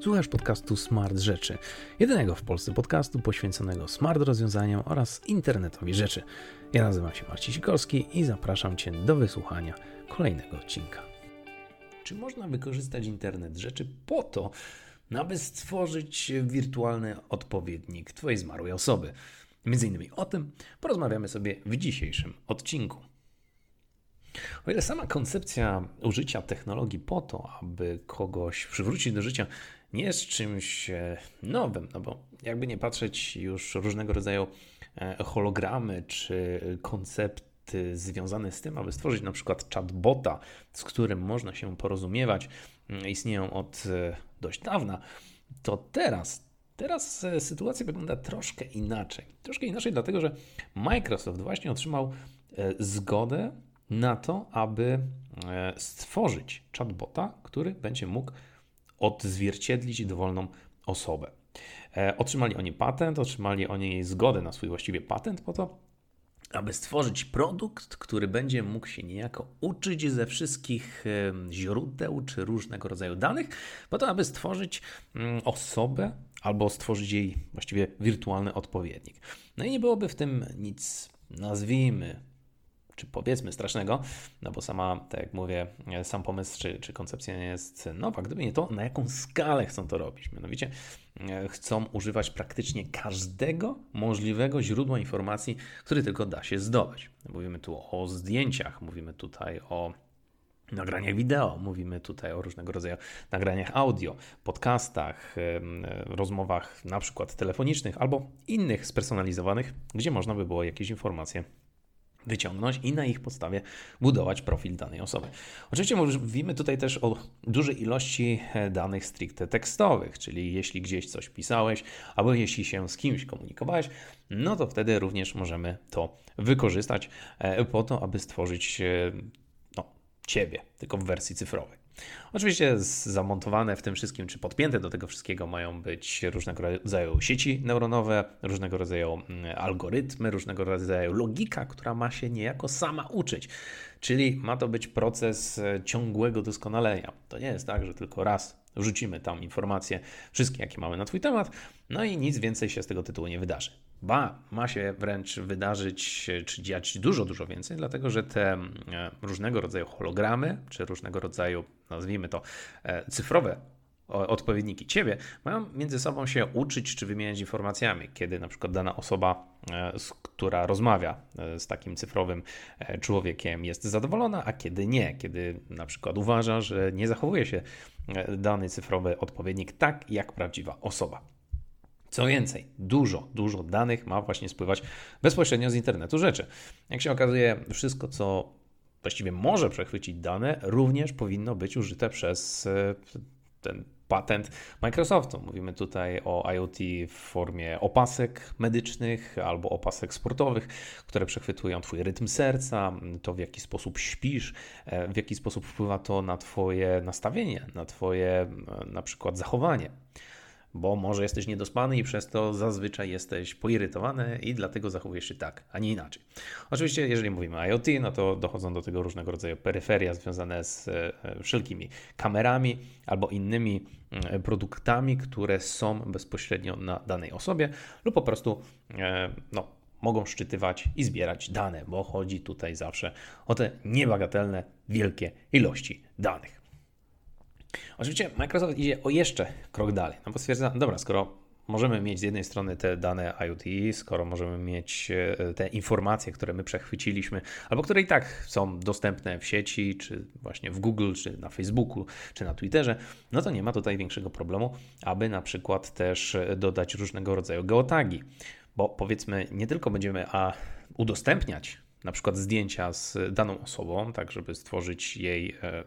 Słuchasz podcastu Smart Rzeczy, jedynego w Polsce podcastu poświęconego smart rozwiązaniom oraz internetowi rzeczy. Ja nazywam się Marcin Sikorski i zapraszam Cię do wysłuchania kolejnego odcinka. Czy można wykorzystać internet rzeczy po to, aby stworzyć wirtualny odpowiednik Twojej zmarłej osoby? Między innymi o tym porozmawiamy sobie w dzisiejszym odcinku. O ile sama koncepcja użycia technologii po to, aby kogoś przywrócić do życia, nie jest czymś e, nowym, no bo jakby nie patrzeć, już różnego rodzaju e, hologramy czy koncepty związane z tym, aby stworzyć na przykład chatbota, z którym można się porozumiewać, mm, istnieją od e, dość dawna, to teraz Teraz sytuacja wygląda troszkę inaczej. Troszkę inaczej, dlatego że Microsoft właśnie otrzymał zgodę na to, aby stworzyć chatbota, który będzie mógł odzwierciedlić dowolną osobę. E, otrzymali oni patent, otrzymali oni zgodę na swój właściwie patent po to, aby stworzyć produkt, który będzie mógł się niejako uczyć ze wszystkich źródeł czy różnego rodzaju danych, po to, aby stworzyć mm, osobę albo stworzyć jej właściwie wirtualny odpowiednik. No i nie byłoby w tym nic, nazwijmy, czy powiedzmy strasznego, no bo sama, tak jak mówię, sam pomysł czy, czy koncepcja nie jest nowa. Gdyby nie to, na jaką skalę chcą to robić? Mianowicie e, chcą używać praktycznie każdego możliwego źródła informacji, który tylko da się zdobyć. Mówimy tu o zdjęciach, mówimy tutaj o nagraniach wideo, mówimy tutaj o różnego rodzaju nagraniach audio, podcastach, rozmowach na przykład telefonicznych albo innych spersonalizowanych, gdzie można by było jakieś informacje wyciągnąć i na ich podstawie budować profil danej osoby. Oczywiście mówimy tutaj też o dużej ilości e, danych stricte tekstowych, czyli jeśli gdzieś coś pisałeś, albo jeśli się z kimś komunikowałeś, no to wtedy również możemy to wykorzystać e, po to, aby stworzyć e, no, ciebie, tylko w wersji cyfrowej. Oczywiście zamontowane w tym wszystkim, czy podpięte do tego wszystkiego mają być różnego rodzaju sieci neuronowe, różnego rodzaju mm, algorytmy, różnego rodzaju logika, która ma się niejako sama uczyć. Czyli ma to być proces e, ciągłego doskonalenia. To nie jest tak, że tylko raz wrzucimy tam informacje, wszystkie jakie mamy na Twój temat, no i nic więcej się z tego tytułu nie wydarzy. Ba, ma się wręcz wydarzyć czy dziać dużo, dużo więcej, dlatego że te e, różnego rodzaju hologramy, czy różnego rodzaju, nazwijmy to, e, cyfrowe odpowiedniki ciebie, mają między sobą się uczyć czy wymieniać informacjami, kiedy na przykład dana osoba, e, która rozmawia z takim cyfrowym człowiekiem, jest zadowolona, a kiedy nie, kiedy na przykład uważa, że nie zachowuje się dany cyfrowy odpowiednik tak jak prawdziwa osoba. Co więcej, dużo, dużo danych ma właśnie spływać bezpośrednio z internetu rzeczy. Jak się okazuje, wszystko, co właściwie może przechwycić dane, również powinno być użyte przez e, ten patent Microsoftu. Mówimy tutaj o IoT w formie opasek medycznych albo opasek sportowych, które przechwytują Twój rytm serca, to w jaki sposób śpisz, e, w jaki sposób wpływa to na Twoje nastawienie, na Twoje e, na przykład zachowanie bo może jesteś niedospany i przez to zazwyczaj jesteś poirytowany i dlatego zachowujesz się tak, a nie inaczej. Oczywiście, jeżeli mówimy o IoT, no to dochodzą do tego różnego rodzaju peryferia związane z e, wszelkimi kamerami albo innymi mm, produktami, które są bezpośrednio na danej osobie lub po prostu e, no, mogą szczytywać i zbierać dane, bo chodzi tutaj zawsze o te niebagatelne, wielkie ilości danych. Oczywiście Microsoft idzie o jeszcze krok dalej, no bo stwierdza, dobra, skoro możemy mieć z jednej strony te dane IoT, skoro możemy mieć e, te informacje, które my przechwyciliśmy, albo które i tak są dostępne w sieci, czy właśnie w Google, czy na Facebooku, czy na Twitterze, no to nie ma tutaj większego problemu, aby na przykład też dodać różnego rodzaju geotagi. Bo powiedzmy, nie tylko będziemy a udostępniać na przykład zdjęcia z daną osobą, tak żeby stworzyć jej e,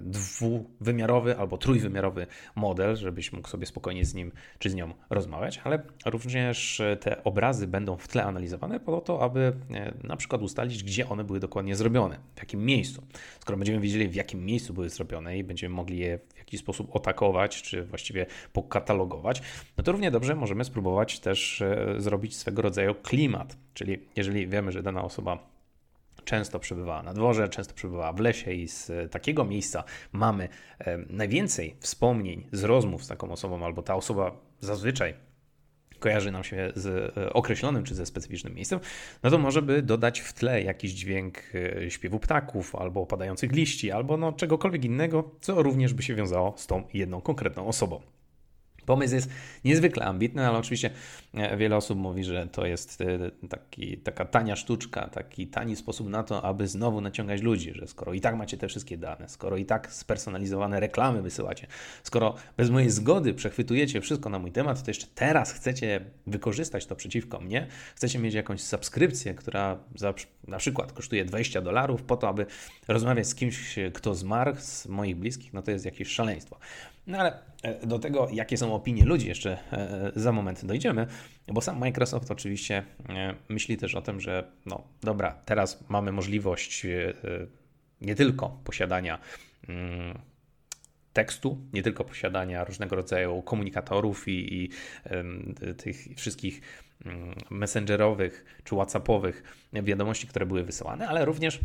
dwuwymiarowy albo trójwymiarowy model, żebyś mógł sobie spokojnie z nim czy z nią rozmawiać, ale również te obrazy będą w tle analizowane po to, aby e, na przykład ustalić, gdzie one były dokładnie zrobione, w jakim miejscu. Skoro będziemy wiedzieli, w jakim miejscu były zrobione i będziemy mogli je w jakiś sposób otakować, czy właściwie pokatalogować, no to równie dobrze możemy spróbować też e, zrobić swego rodzaju klimat, czyli jeżeli wiemy, że dana osoba często przebywała na dworze, często przebywała w lesie i z takiego miejsca mamy najwięcej wspomnień z rozmów z taką osobą, albo ta osoba zazwyczaj kojarzy nam się z e, określonym czy ze specyficznym miejscem, no to może by dodać w tle jakiś dźwięk e, śpiewu ptaków, albo opadających liści, albo no czegokolwiek innego, co również by się wiązało z tą jedną konkretną osobą. Pomysł jest niezwykle ambitny, ale oczywiście e, wiele osób mówi, że to jest e, taki, taka tania sztuczka, taki tani sposób na to, aby znowu naciągać ludzi, że skoro i tak macie te wszystkie dane, skoro i tak spersonalizowane reklamy wysyłacie, skoro bez mojej zgody przechwytujecie wszystko na mój temat, to jeszcze teraz chcecie wykorzystać to przeciwko mnie, chcecie mieć jakąś subskrypcję, która za, na przykład kosztuje 20 dolarów po to, aby rozmawiać z kimś, kto zmarł z moich bliskich, no to jest jakieś szaleństwo. No ale e, do tego, jakie są opinie ludzi, jeszcze e, za moment dojdziemy, bo sam Microsoft oczywiście e, myśli też o tym, że no dobra, teraz mamy możliwość nie tylko posiadania mm, tekstu, nie tylko posiadania różnego rodzaju komunikatorów i, i tych wszystkich mm, messengerowych czy whatsappowych wiadomości, które były wysyłane, ale również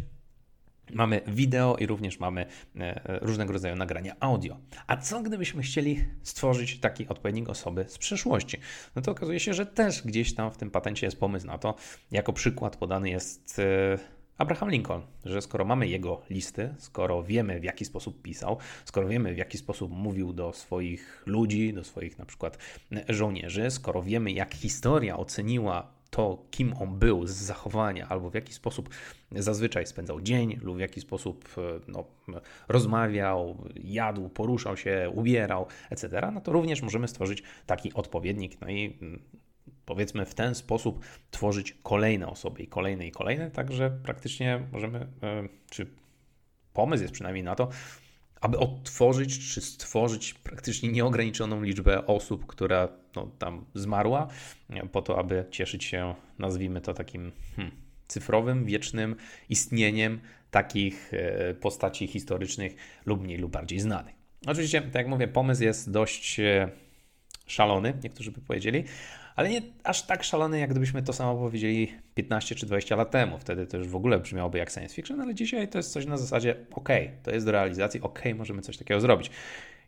Mamy wideo i również mamy e, różnego rodzaju nagrania audio. A co gdybyśmy chcieli stworzyć taki odpowiednik osoby z przeszłości? No to okazuje się, że też gdzieś tam w tym patencie jest pomysł na to. Jako przykład podany jest e, Abraham Lincoln, że skoro mamy jego listy, skoro wiemy w jaki sposób pisał, skoro wiemy w jaki sposób mówił do swoich ludzi, do swoich na przykład żołnierzy, skoro wiemy jak historia oceniła to, kim on był z zachowania, albo w jaki sposób zazwyczaj spędzał dzień, lub w jaki sposób e, no, rozmawiał, jadł, poruszał się, ubierał, etc., no to również możemy stworzyć taki odpowiednik. No i mm, powiedzmy w ten sposób tworzyć kolejne osoby i kolejne i kolejne, także praktycznie możemy, e, czy pomysł jest przynajmniej na to, aby odtworzyć czy stworzyć praktycznie nieograniczoną liczbę osób, która no, tam zmarła, po to, aby cieszyć się, nazwijmy to takim hmm, cyfrowym, wiecznym istnieniem takich e, postaci historycznych lub mniej lub bardziej znanych. Oczywiście, tak jak mówię, pomysł jest dość e, szalony, niektórzy by powiedzieli, ale nie aż tak szalony, jak gdybyśmy to samo powiedzieli 15 czy 20 lat temu. Wtedy to już w ogóle brzmiałoby jak science fiction, ale dzisiaj to jest coś na zasadzie ok, to jest do realizacji, ok, możemy coś takiego zrobić.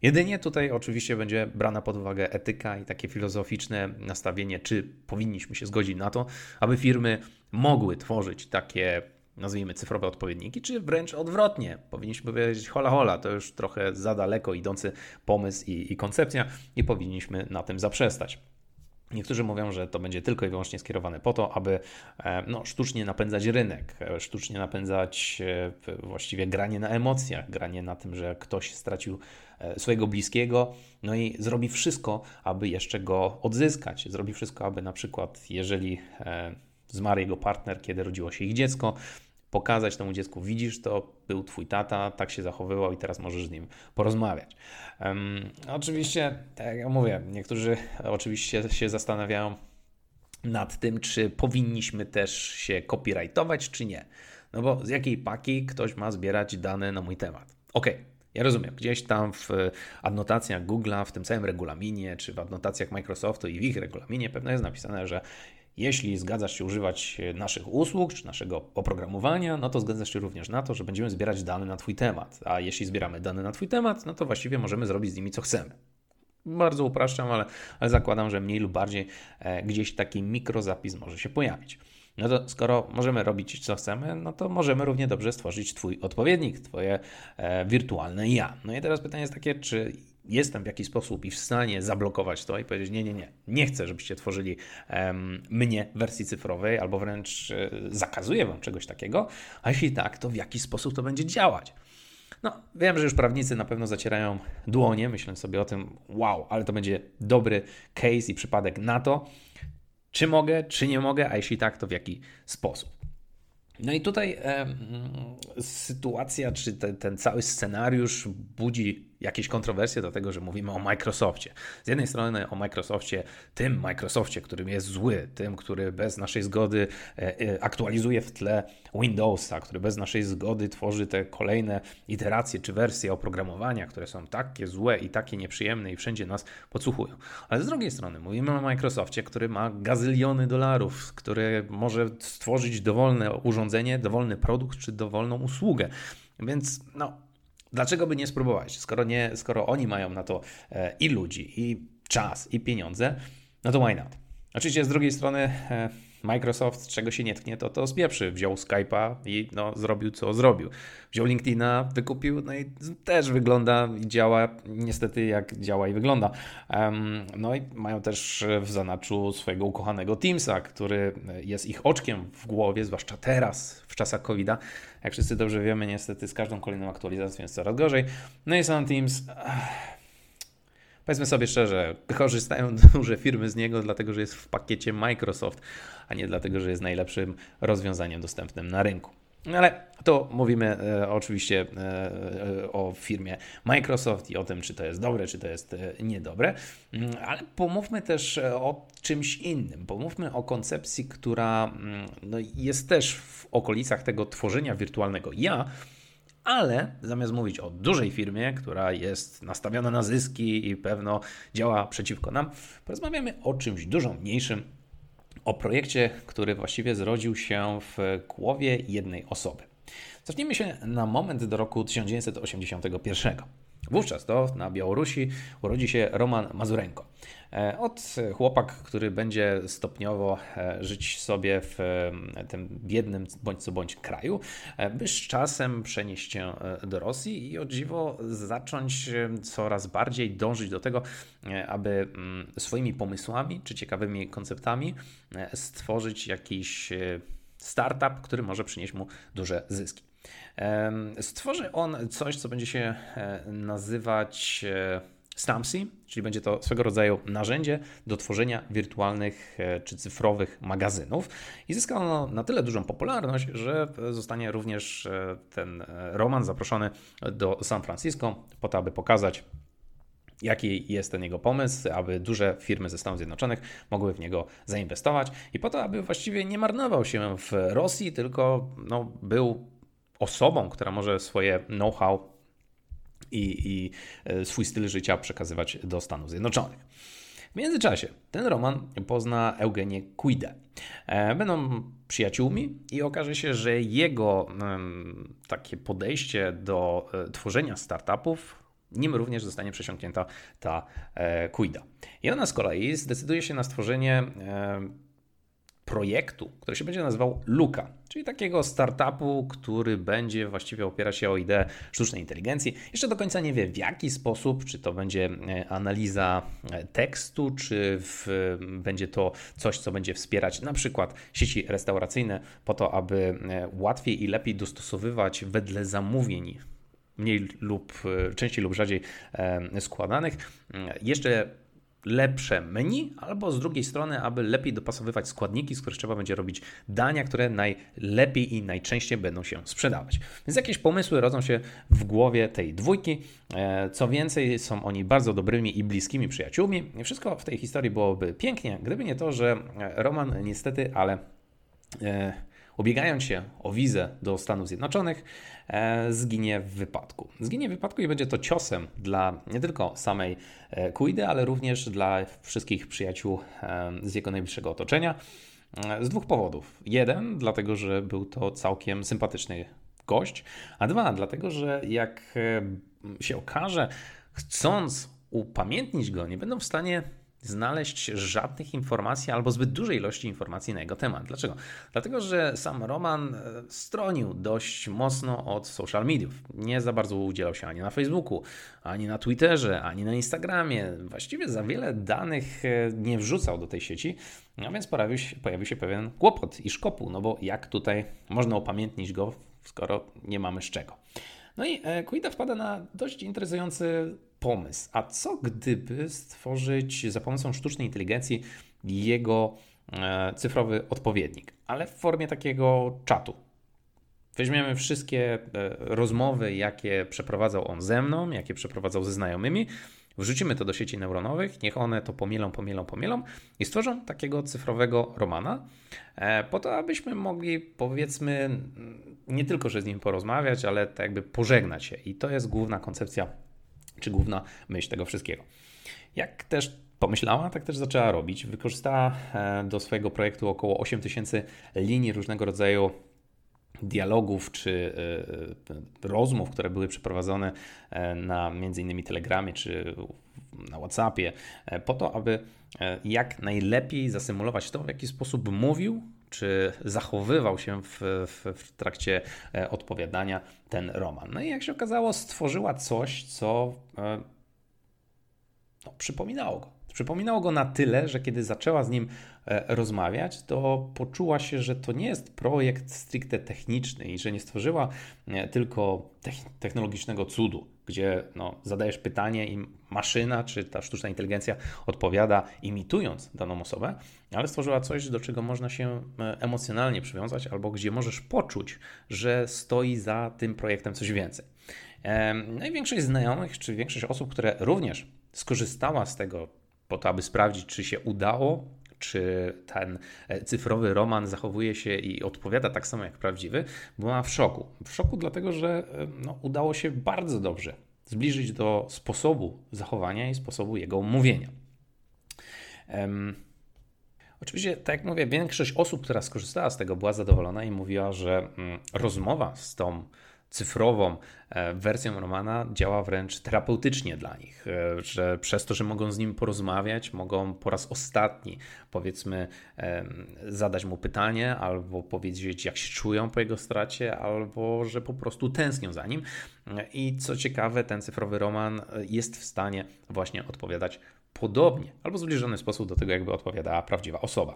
Jedynie tutaj oczywiście będzie brana pod uwagę etyka i takie filozoficzne nastawienie, czy powinniśmy się zgodzić na to, aby firmy mogły tworzyć takie nazwijmy cyfrowe odpowiedniki, czy wręcz odwrotnie. Powinniśmy powiedzieć hola hola, to już trochę za daleko idący pomysł i, i koncepcja i powinniśmy na tym zaprzestać. Niektórzy mówią, że to będzie tylko i wyłącznie skierowane po to, aby e, no, sztucznie napędzać rynek, e, sztucznie napędzać e, właściwie granie na emocjach, granie na tym, że ktoś stracił swojego bliskiego, no i zrobi wszystko, aby jeszcze go odzyskać. Zrobi wszystko, aby na przykład, jeżeli zmarł jego partner, kiedy rodziło się ich dziecko, pokazać temu dziecku, widzisz to, był twój tata, tak się zachowywał i teraz możesz z nim porozmawiać. Um, oczywiście, tak jak mówię, niektórzy oczywiście się zastanawiają nad tym, czy powinniśmy też się copyrightować, czy nie. No bo z jakiej paki ktoś ma zbierać dane na mój temat? Okej, okay. Ja rozumiem, gdzieś tam w adnotacjach Google'a, w tym całym regulaminie, czy w adnotacjach Microsoftu i w ich regulaminie pewno jest napisane, że jeśli zgadzasz się używać naszych usług czy naszego oprogramowania, no to zgadzasz się również na to, że będziemy zbierać dane na Twój temat. A jeśli zbieramy dane na Twój temat, no to właściwie możemy zrobić z nimi co chcemy. Bardzo upraszczam, ale, ale zakładam, że mniej lub bardziej e, gdzieś taki mikrozapis może się pojawić. No to skoro możemy robić co chcemy, no to możemy równie dobrze stworzyć Twój odpowiednik, Twoje e, wirtualne ja. No i teraz pytanie jest takie, czy jestem w jakiś sposób i w stanie zablokować to i powiedzieć: Nie, nie, nie, nie chcę, żebyście tworzyli mnie w wersji cyfrowej, albo wręcz e, zakazuję wam czegoś takiego, a jeśli tak, to w jaki sposób to będzie działać. No, wiem, że już prawnicy na pewno zacierają dłonie, myśląc sobie o tym, wow, ale to będzie dobry case i przypadek na to, czy mogę, czy nie mogę, a jeśli tak, to w jaki sposób. No i tutaj e, sytuacja, czy te, ten cały scenariusz budzi jakieś kontrowersje, dlatego że mówimy o Microsoftie. Z jednej strony o Microsoftie, tym Microsoftie, którym jest zły, tym, który bez naszej zgody e, e, aktualizuje w tle Windowsa, który bez naszej zgody tworzy te kolejne iteracje czy wersje oprogramowania, które są takie złe i takie nieprzyjemne i wszędzie nas podsłuchują. Ale z drugiej strony mówimy o Microsoftie, który ma gazyliony dolarów, który może stworzyć dowolne urządzenie, dowolny produkt czy dowolną usługę. Więc no, Dlaczego by nie spróbować? Skoro, nie, skoro oni mają na to e, i ludzi, i czas, i pieniądze, no to why not? Oczywiście z drugiej strony e, Microsoft, czego się nie tknie, to to spieprzy. Wziął Skype'a i no, zrobił co zrobił. Wziął LinkedIna, wykupił, no i też wygląda i działa niestety jak działa i wygląda. No i mają też w zanaczu swojego ukochanego Teamsa, który jest ich oczkiem w głowie, zwłaszcza teraz, w czasach COVID-a. Jak wszyscy dobrze wiemy, niestety z każdą kolejną aktualizacją jest coraz gorzej. No i sam Teams... Powiedzmy sobie szczerze, korzystają duże firmy z niego, dlatego że jest w pakiecie Microsoft, a nie dlatego, że jest najlepszym rozwiązaniem dostępnym na rynku. Ale to mówimy e, oczywiście e, e, o firmie Microsoft i o tym, czy to jest dobre, czy to jest e, niedobre, mm, ale pomówmy też e, o czymś innym. Pomówmy o koncepcji, która mm, no, jest też w okolicach tego tworzenia wirtualnego ja, ale zamiast mówić o dużej firmie, która jest nastawiona na zyski i pewno działa przeciwko nam, porozmawiamy o czymś dużo mniejszym, o projekcie, który właściwie zrodził się w głowie jednej osoby. Cofnijmy się na moment do roku 1981. Wówczas to na Białorusi urodzi się Roman Mazurenko. E, od chłopak, który będzie stopniowo e, żyć sobie w tym biednym bądź co bądź kraju, e, by z czasem przenieść się do Rosji i o dziwo zacząć coraz bardziej dążyć do tego, aby mm, swoimi pomysłami czy ciekawymi konceptami stworzyć jakiś startup, który może przynieść mu duże zyski. Stworzy on coś, co będzie się nazywać Stampsy, czyli będzie to swego rodzaju narzędzie do tworzenia wirtualnych e, czy cyfrowych magazynów. I zyska ono na tyle dużą popularność, że zostanie również e, ten e, roman zaproszony do San Francisco po to, aby pokazać jaki jest ten jego pomysł, aby duże firmy ze Stanów Zjednoczonych mogły w niego zainwestować i po to, aby właściwie nie marnował się w Rosji, tylko no, był osobą, która może swoje know-how i, i e, swój styl życia przekazywać do Stanów Zjednoczonych. W międzyczasie ten Roman pozna Eugenię Kuidę. E, będą przyjaciółmi i okaże się, że jego takie podejście do e, tworzenia startupów nim również zostanie przesiąknięta ta Kuida. I ona z kolei zdecyduje się na stworzenie projektu, który się będzie nazywał Luka, czyli takiego startupu, który będzie właściwie opierać się o ideę sztucznej inteligencji. Jeszcze do końca nie wie w jaki sposób, czy to będzie e, analiza e, tekstu, czy w, będzie to coś, co będzie wspierać na przykład sieci restauracyjne po to, aby e, łatwiej i lepiej dostosowywać wedle zamówień mniej lub częściej lub rzadziej składanych. Jeszcze lepsze menu, albo z drugiej strony, aby lepiej dopasowywać składniki, z których trzeba będzie robić dania, które najlepiej i najczęściej będą się sprzedawać. Więc jakieś pomysły rodzą się w głowie tej dwójki. E, co więcej, są oni bardzo dobrymi i bliskimi przyjaciółmi. Wszystko w tej historii byłoby pięknie, gdyby nie to, że Roman niestety, ale e, ubiegając się o wizę do Stanów Zjednoczonych, e, zginie w wypadku. Zginie w wypadku i będzie to ciosem dla nie tylko samej e, Kuidy, ale również dla wszystkich przyjaciół e, z jego najbliższego otoczenia. Z dwóch powodów. Jeden, dlatego że był to całkiem sympatyczny gość, a dwa, dlatego że jak się okaże, chcąc upamiętnić go, nie będą w stanie znaleźć żadnych informacji albo zbyt dużej ilości informacji na jego temat. Dlaczego? Dlatego, że sam Roman e, stronił dość mocno od social mediów. Nie za bardzo udzielał się ani na Facebooku, ani na Twitterze, ani na Instagramie. Właściwie za wiele danych e, nie wrzucał do tej sieci, a więc pojawił się, pojawił się pewien kłopot i szkopuł, no bo jak tutaj można upamiętnić go, skoro nie mamy z czego. No i Kuida e, wpada na dość interesujący pomysł. A co gdyby stworzyć za pomocą sztucznej inteligencji jego e, cyfrowy odpowiednik, ale w formie takiego czatu? Weźmiemy wszystkie e, rozmowy, jakie przeprowadzał on ze mną, jakie przeprowadzał ze znajomymi, wrzucimy to do sieci neuronowych, niech one to pomielą, pomielą, pomielą i stworzą takiego cyfrowego romana, e, po to, abyśmy mogli, powiedzmy, nie tylko, że z nim porozmawiać, ale tak jakby pożegnać się. I to jest główna koncepcja, czy główna myśl tego wszystkiego. Jak też pomyślała, tak też zaczęła robić. Wykorzystała e, do swojego projektu około 8000 linii różnego rodzaju dialogów czy e, rozmów, które były przeprowadzone e, na między innymi Telegramie czy na WhatsAppie, po to, aby jak najlepiej zasymulować to, w jaki sposób mówił czy zachowywał się w, w, w, trakcie odpowiadania ten roman. No i jak się okazało, stworzyła coś, co no, przypominało go. Przypominało go na tyle, że kiedy zaczęła z nim e, rozmawiać, to poczuła się, że to nie jest projekt stricte techniczny i że nie stworzyła e, tylko technologicznego cudu, gdzie no, zadajesz pytanie i maszyna czy ta sztuczna inteligencja odpowiada imitując daną osobę, ale stworzyła coś, do czego można się e, emocjonalnie przywiązać albo gdzie możesz poczuć, że stoi za tym projektem coś więcej. Największość znajomych, czy większość osób, które również skorzystała z tego po to, aby sprawdzić, czy się udało, czy ten e, cyfrowy roman zachowuje się i odpowiada tak samo jak prawdziwy, była w szoku. W szoku dlatego, że e, no, udało się bardzo dobrze zbliżyć do sposobu zachowania i sposobu jego mówienia. Um, Oczywiście, tak jak mówię, większość osób, która skorzystała z tego, była zadowolona i mówiła, że mm, rozmowa z tą cyfrową e, wersją Romana działa wręcz terapeutycznie dla nich, e, że przez to, że mogą z nim porozmawiać, mogą po raz ostatni, powiedzmy, zadać mu pytanie, albo powiedzieć, jak się czują po jego stracie, albo że po prostu tęsknią za nim. I co ciekawe, ten cyfrowy roman jest w stanie właśnie odpowiadać podobnie, albo w zbliżony sposób do tego, jakby odpowiadała prawdziwa osoba.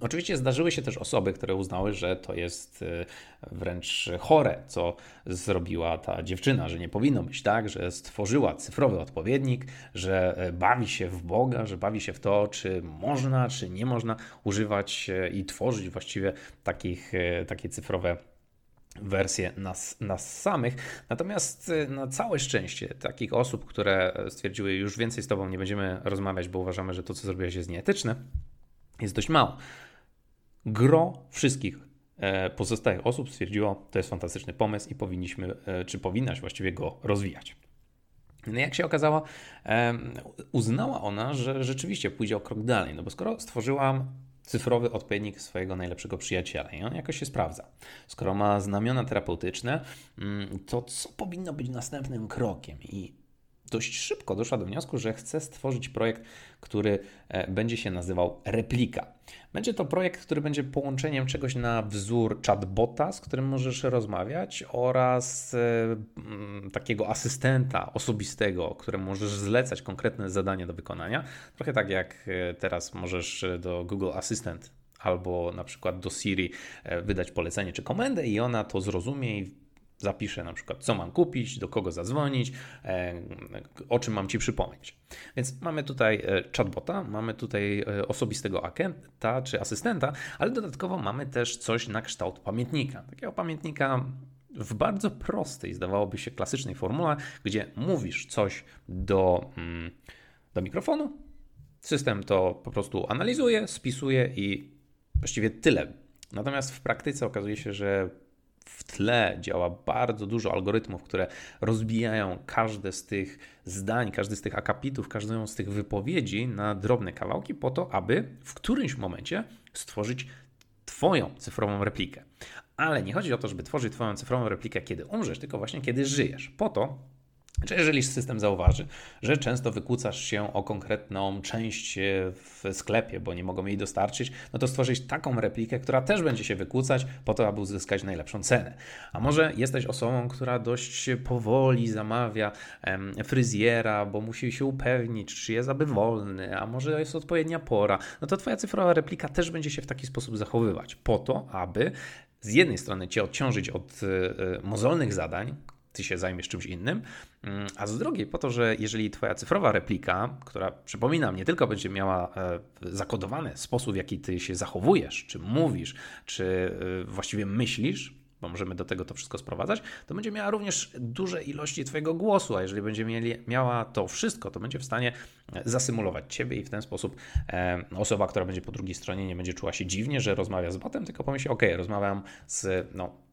Oczywiście zdarzyły się też osoby, które uznały, że to jest y, wręcz chore, co zrobiła ta dziewczyna, że nie powinno być tak, że stworzyła cyfrowy odpowiednik, że e, bawi się w Boga, że bawi się w to, czy można, czy nie można używać e, i tworzyć właściwie takich, e, takie cyfrowe wersje nas, nas samych. Natomiast na całe szczęście takich osób, które stwierdziły, już więcej z Tobą nie będziemy rozmawiać, bo uważamy, że to, co zrobiłeś, jest nieetyczne, jest dość mało. Gro wszystkich e, pozostałych osób stwierdziło, to jest fantastyczny pomysł i powinniśmy, e, czy powinnaś właściwie go rozwijać. No jak się okazało, uznała ona, że rzeczywiście pójdzie o krok dalej, no bo skoro stworzyłam cyfrowy odpowiednik swojego najlepszego przyjaciela i on jakoś się sprawdza. Skoro ma znamiona terapeutyczne, mm, to co powinno być następnym krokiem? I dość szybko doszła do wniosku, że chce stworzyć projekt, który e, będzie się nazywał Replika. Będzie to projekt, który będzie połączeniem czegoś na wzór chatbota, z którym możesz rozmawiać, oraz e, takiego asystenta osobistego, któremu możesz zlecać konkretne zadania do wykonania. Trochę tak jak e, teraz możesz do Google Assistant albo na przykład do Siri wydać polecenie czy komendę i ona to zrozumie i Zapiszę na przykład, co mam kupić, do kogo zadzwonić, e, o czym mam Ci przypomnieć. Więc mamy tutaj e, chatbota, mamy tutaj e, osobistego agenta czy asystenta, ale dodatkowo mamy też coś na kształt pamiętnika. Takiego pamiętnika w bardzo prostej, zdawałoby się, klasycznej formule, gdzie mówisz coś do, mm, do mikrofonu, system to po prostu analizuje, spisuje i właściwie tyle. Natomiast w praktyce okazuje się, że w tle działa bardzo dużo algorytmów, które rozbijają każde z tych zdań, każdy z tych akapitów, każdą z tych wypowiedzi na drobne kawałki, po to, aby w którymś momencie stworzyć Twoją cyfrową replikę. Ale nie chodzi o to, żeby tworzyć Twoją cyfrową replikę, kiedy umrzesz, tylko właśnie kiedy żyjesz. Po to, czy jeżeli system zauważy, że często wykłócasz się o konkretną część w sklepie, bo nie mogą jej dostarczyć, no to stworzyć taką replikę, która też będzie się wykłócać po to, aby uzyskać najlepszą cenę. A może jesteś osobą, która dość powoli zamawia fryzjera, bo musi się upewnić, czy jest aby wolny, a może jest odpowiednia pora, no to Twoja cyfrowa replika też będzie się w taki sposób zachowywać, po to, aby z jednej strony Cię odciążyć od e, mozolnych zadań, ty się zajmiesz czymś innym, mm, a z drugiej po to, że jeżeli twoja cyfrowa replika, która przypominam, nie tylko będzie miała e, zakodowany sposób, w jaki ty się zachowujesz, czy mówisz, czy e, właściwie myślisz, bo możemy do tego to wszystko sprowadzać, to będzie miała również duże ilości Twojego głosu, a jeżeli będzie miała to wszystko, to będzie w stanie zasymulować Ciebie i w ten sposób e, osoba, która będzie po drugiej stronie nie będzie czuła się dziwnie, że rozmawia z botem, tylko pomyśli, ok, rozmawiam z no,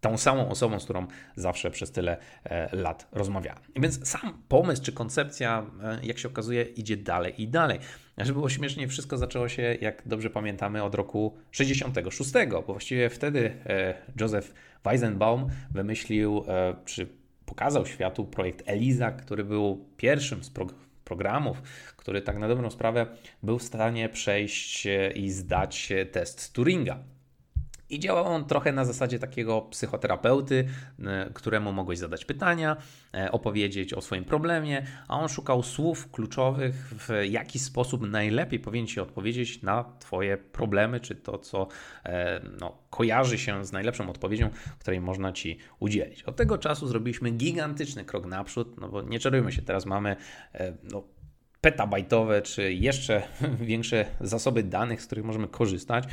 tą samą osobą, z którą zawsze przez tyle e, lat rozmawiałem. Więc sam pomysł czy koncepcja, e, jak się okazuje, idzie dalej i dalej. Żeby było śmiesznie, wszystko zaczęło się, jak dobrze pamiętamy, od roku 66, bo właściwie wtedy e, Joseph Weizenbaum wymyślił, czy pokazał światu projekt ELISA, który był pierwszym z programów, który tak na dobrą sprawę był w stanie przejść i zdać test Turinga. I działał on trochę na zasadzie takiego psychoterapeuty, e, któremu mogłeś zadać pytania, e, opowiedzieć o swoim problemie, a on szukał słów kluczowych, w jaki sposób najlepiej powinien ci odpowiedzieć na Twoje problemy, czy to, co e, no, kojarzy się z najlepszą odpowiedzią, której można Ci udzielić. Od tego czasu zrobiliśmy gigantyczny krok naprzód, no bo nie czarujmy się, teraz mamy no, petabajtowe, czy jeszcze większe zasoby danych, z których możemy korzystać.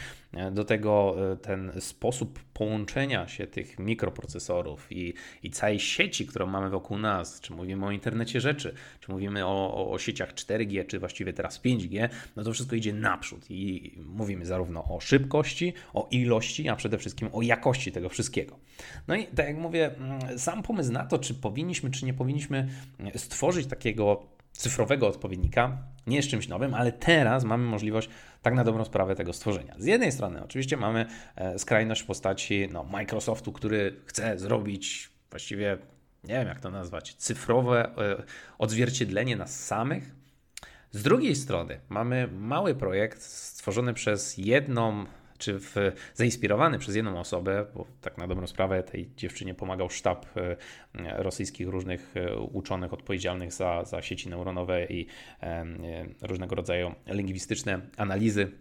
Do tego e, ten sposób połączenia się tych mikroprocesorów i, i całej sieci, którą mamy wokół nas, czy mówimy o internecie rzeczy, czy mówimy o, o, o sieciach 4G, czy właściwie teraz 5G, no to wszystko idzie naprzód i mówimy zarówno o szybkości, o ilości, a przede wszystkim o jakości tego wszystkiego. No i tak jak mówię, mm, sam pomysł na to, czy powinniśmy, czy nie powinniśmy stworzyć takiego cyfrowego odpowiednika nie jest czymś nowym, ale teraz mamy możliwość tak na dobrą sprawę tego stworzenia. Z jednej strony oczywiście mamy e, skrajność w postaci no, Microsoftu, który chce zrobić właściwie, nie wiem jak to nazwać, cyfrowe e, odzwierciedlenie nas samych. Z drugiej strony mamy mały projekt stworzony przez jedną czy w, zainspirowany przez jedną osobę, bo tak na dobrą sprawę tej dziewczynie pomagał sztab e, rosyjskich różnych e, uczonych odpowiedzialnych za, za sieci neuronowe i e, różnego rodzaju lingwistyczne analizy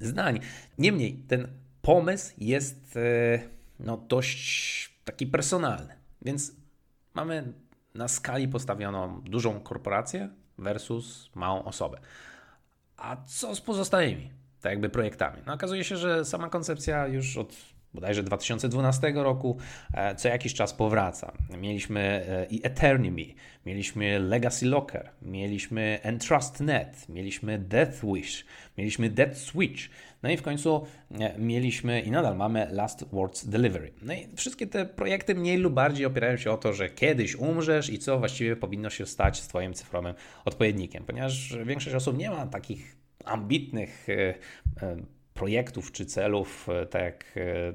zdań. Niemniej ten pomysł jest no, dość taki personalny, więc mamy na skali postawioną dużą korporację versus małą osobę. A co z pozostałymi? Tak jakby projektami. No okazuje się, że sama koncepcja już od bodajże 2012 roku e, co jakiś czas powraca. Mieliśmy e, i Eternyme, mieliśmy Legacy Locker, mieliśmy Entrust.net, mieliśmy Death Wish, mieliśmy Dead Switch, no i w końcu e, mieliśmy i nadal mamy Last Words Delivery. No i wszystkie te projekty mniej lub bardziej opierają się o to, że kiedyś umrzesz i co właściwie powinno się stać z Twoim cyfrowym odpowiednikiem, ponieważ większość osób nie ma takich ambitnych e, e, projektów czy celów, e, tak jak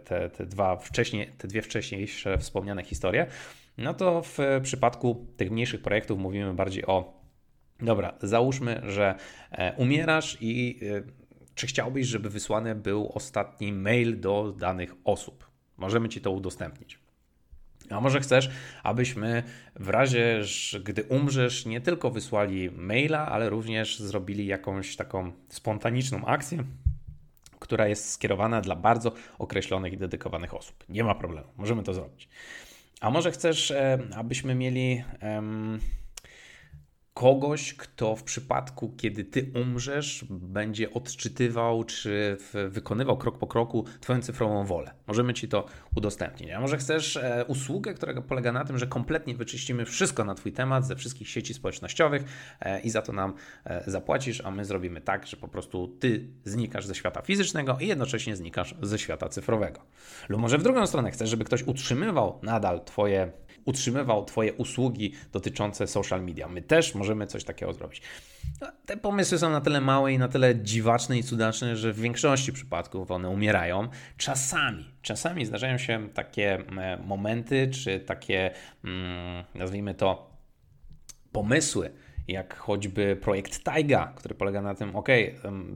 te, te, dwa wcześniej, te dwie wcześniejsze wspomniane historie, no to w przypadku tych mniejszych projektów mówimy bardziej o dobra, załóżmy, że umierasz i czy chciałbyś, żeby wysłany był ostatni mail do danych osób? Możemy Ci to udostępnić. A może chcesz, abyśmy w razie, gdy umrzesz, nie tylko wysłali maila, ale również zrobili jakąś taką spontaniczną akcję, która jest skierowana dla bardzo określonych i dedykowanych osób. Nie ma problemu, możemy to zrobić. A może chcesz, e, abyśmy mieli kogoś, kto w przypadku, kiedy ty umrzesz, będzie odczytywał czy wykonywał krok po kroku Twoją cyfrową wolę. Możemy Ci to udostępnić. A może chcesz e, usługę, która polega na tym, że kompletnie wyczyścimy wszystko na Twój temat ze wszystkich sieci społecznościowych e, i za to nam e, zapłacisz, a my zrobimy tak, że po prostu Ty znikasz ze świata fizycznego i jednocześnie znikasz ze świata cyfrowego. Lub może w drugą stronę chcesz, żeby ktoś utrzymywał nadal Twoje utrzymywał Twoje usługi dotyczące social media. My też możemy coś takiego zrobić. No, te pomysły są na tyle małe i na tyle dziwaczne i cudaczne, że w większości przypadków one umierają. Czasami, czasami zdarzają się takie e, momenty, czy takie, mm, nazwijmy to, pomysły, jak choćby projekt Taiga, który polega na tym, ok,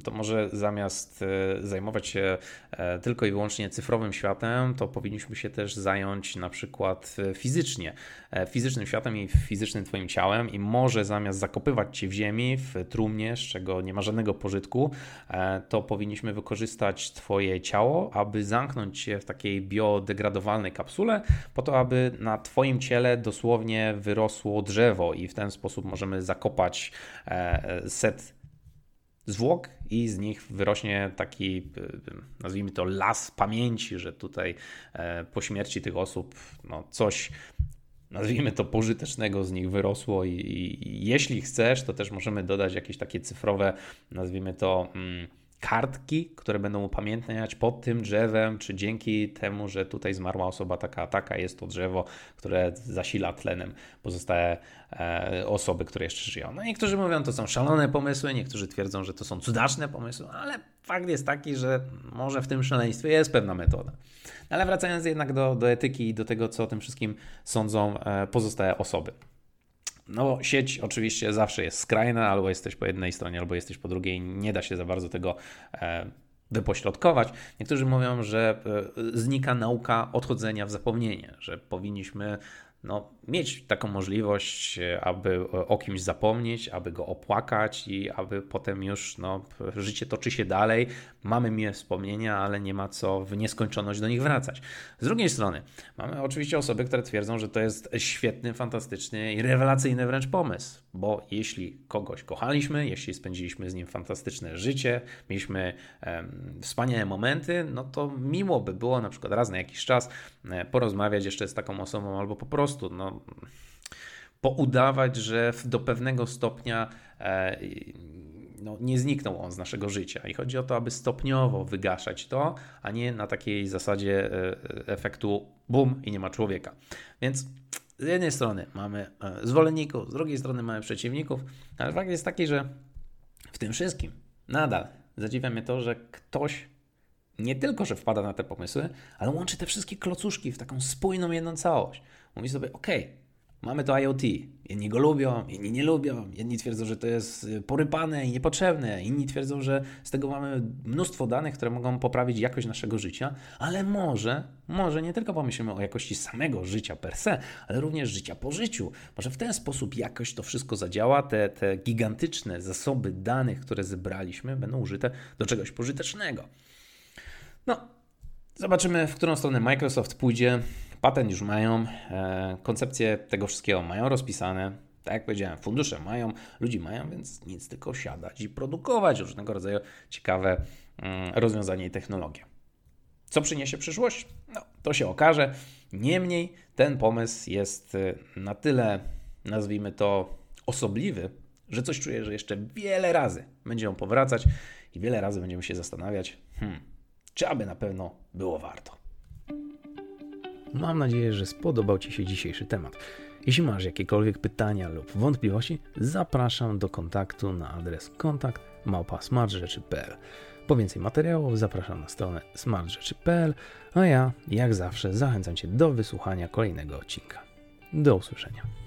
to może zamiast e, zajmować się e, tylko i wyłącznie cyfrowym światem, to powinniśmy się też zająć na przykład e, fizycznie, fizycznym światem i fizycznym Twoim ciałem i może zamiast zakopywać Cię w ziemi, w trumnie, z czego nie ma żadnego pożytku, to powinniśmy wykorzystać Twoje ciało, aby zamknąć Cię w takiej biodegradowalnej kapsule, po to, aby na Twoim ciele dosłownie wyrosło drzewo i w ten sposób możemy zakopać zakopać e, set zwłok i z nich wyrośnie taki, nazwijmy to, las pamięci, że tutaj po śmierci tych osób no, coś nazwijmy to pożytecznego z nich wyrosło i, i, i, jeśli chcesz, to też możemy dodać jakieś takie cyfrowe, nazwijmy to mm, kartki, które będą upamiętniać pod tym drzewem, czy dzięki temu, że tutaj zmarła osoba taka, taka jest to drzewo, które zasila tlenem pozostałe e, osoby, które jeszcze żyją. No niektórzy mówią, to są szalone pomysły, niektórzy twierdzą, że to są cudaczne pomysły, ale fakt jest taki, że może w tym szaleństwie jest pewna metoda. Ale wracając jednak do, do etyki i do tego, co o tym wszystkim sądzą e, pozostałe osoby. No, sieć oczywiście zawsze jest skrajna, albo jesteś po jednej stronie, albo jesteś po drugiej. Nie da się za bardzo tego e, wypośrodkować. Niektórzy mówią, że e, znika nauka odchodzenia w zapomnienie, że powinniśmy no, mieć taką możliwość, aby o kimś zapomnieć, aby go opłakać i aby potem już no, życie toczy się dalej. Mamy miłe wspomnienia, ale nie ma co w nieskończoność do nich wracać. Z drugiej strony, mamy oczywiście osoby, które twierdzą, że to jest świetny, fantastyczny i rewelacyjny wręcz pomysł, bo jeśli kogoś kochaliśmy, jeśli spędziliśmy z nim fantastyczne życie, mieliśmy wspaniałe momenty, no to miło by było na przykład raz na jakiś czas e, porozmawiać jeszcze z taką osobą albo po prostu no, poudawać, że do pewnego stopnia e, no, nie zniknął on z naszego życia. I chodzi o to, aby stopniowo wygaszać to, a nie na takiej zasadzie e, efektu bum i nie ma człowieka. Więc z jednej strony mamy e, zwolenników, z drugiej strony mamy przeciwników, ale fakt jest taki, że w tym wszystkim nadal zadziwia mnie to, że ktoś nie tylko, że wpada na te pomysły, ale łączy te wszystkie klocuszki w taką spójną jedną całość. Mówi sobie, ok, mamy to IoT. Jedni go lubią, inni nie lubią. Jedni twierdzą, że to jest y, porypane i niepotrzebne. Inni twierdzą, że z tego mamy mnóstwo danych, które mogą poprawić jakość naszego życia. Ale może, może nie tylko pomyślimy o jakości samego życia per se, ale również życia po życiu. Może w ten sposób jakoś to wszystko zadziała. Te, te gigantyczne zasoby danych, które zebraliśmy, będą użyte do czegoś pożytecznego. No, zobaczymy, w którą stronę Microsoft pójdzie. Patent już mają, e, koncepcje tego wszystkiego mają rozpisane. Tak jak powiedziałem, fundusze mają, ludzi mają, więc nic tylko siadać i produkować różnego rodzaju ciekawe mm, rozwiązania i technologie. Co przyniesie przyszłość? No, to się okaże. Niemniej ten pomysł jest e, na tyle, nazwijmy to, osobliwy, że coś czuję, że jeszcze wiele razy będzie on powracać i wiele razy będziemy się zastanawiać, hmm, czy aby na pewno było warto. Mam nadzieję, że spodobał Ci się dzisiejszy temat. Jeśli masz jakiekolwiek pytania lub wątpliwości, zapraszam do kontaktu na adres kontakt małpa.smartrzeczy.pl. Po więcej materiałów zapraszam na stronę smartrzeczy.pl, a ja, jak zawsze, zachęcam Cię do wysłuchania kolejnego odcinka. Do usłyszenia.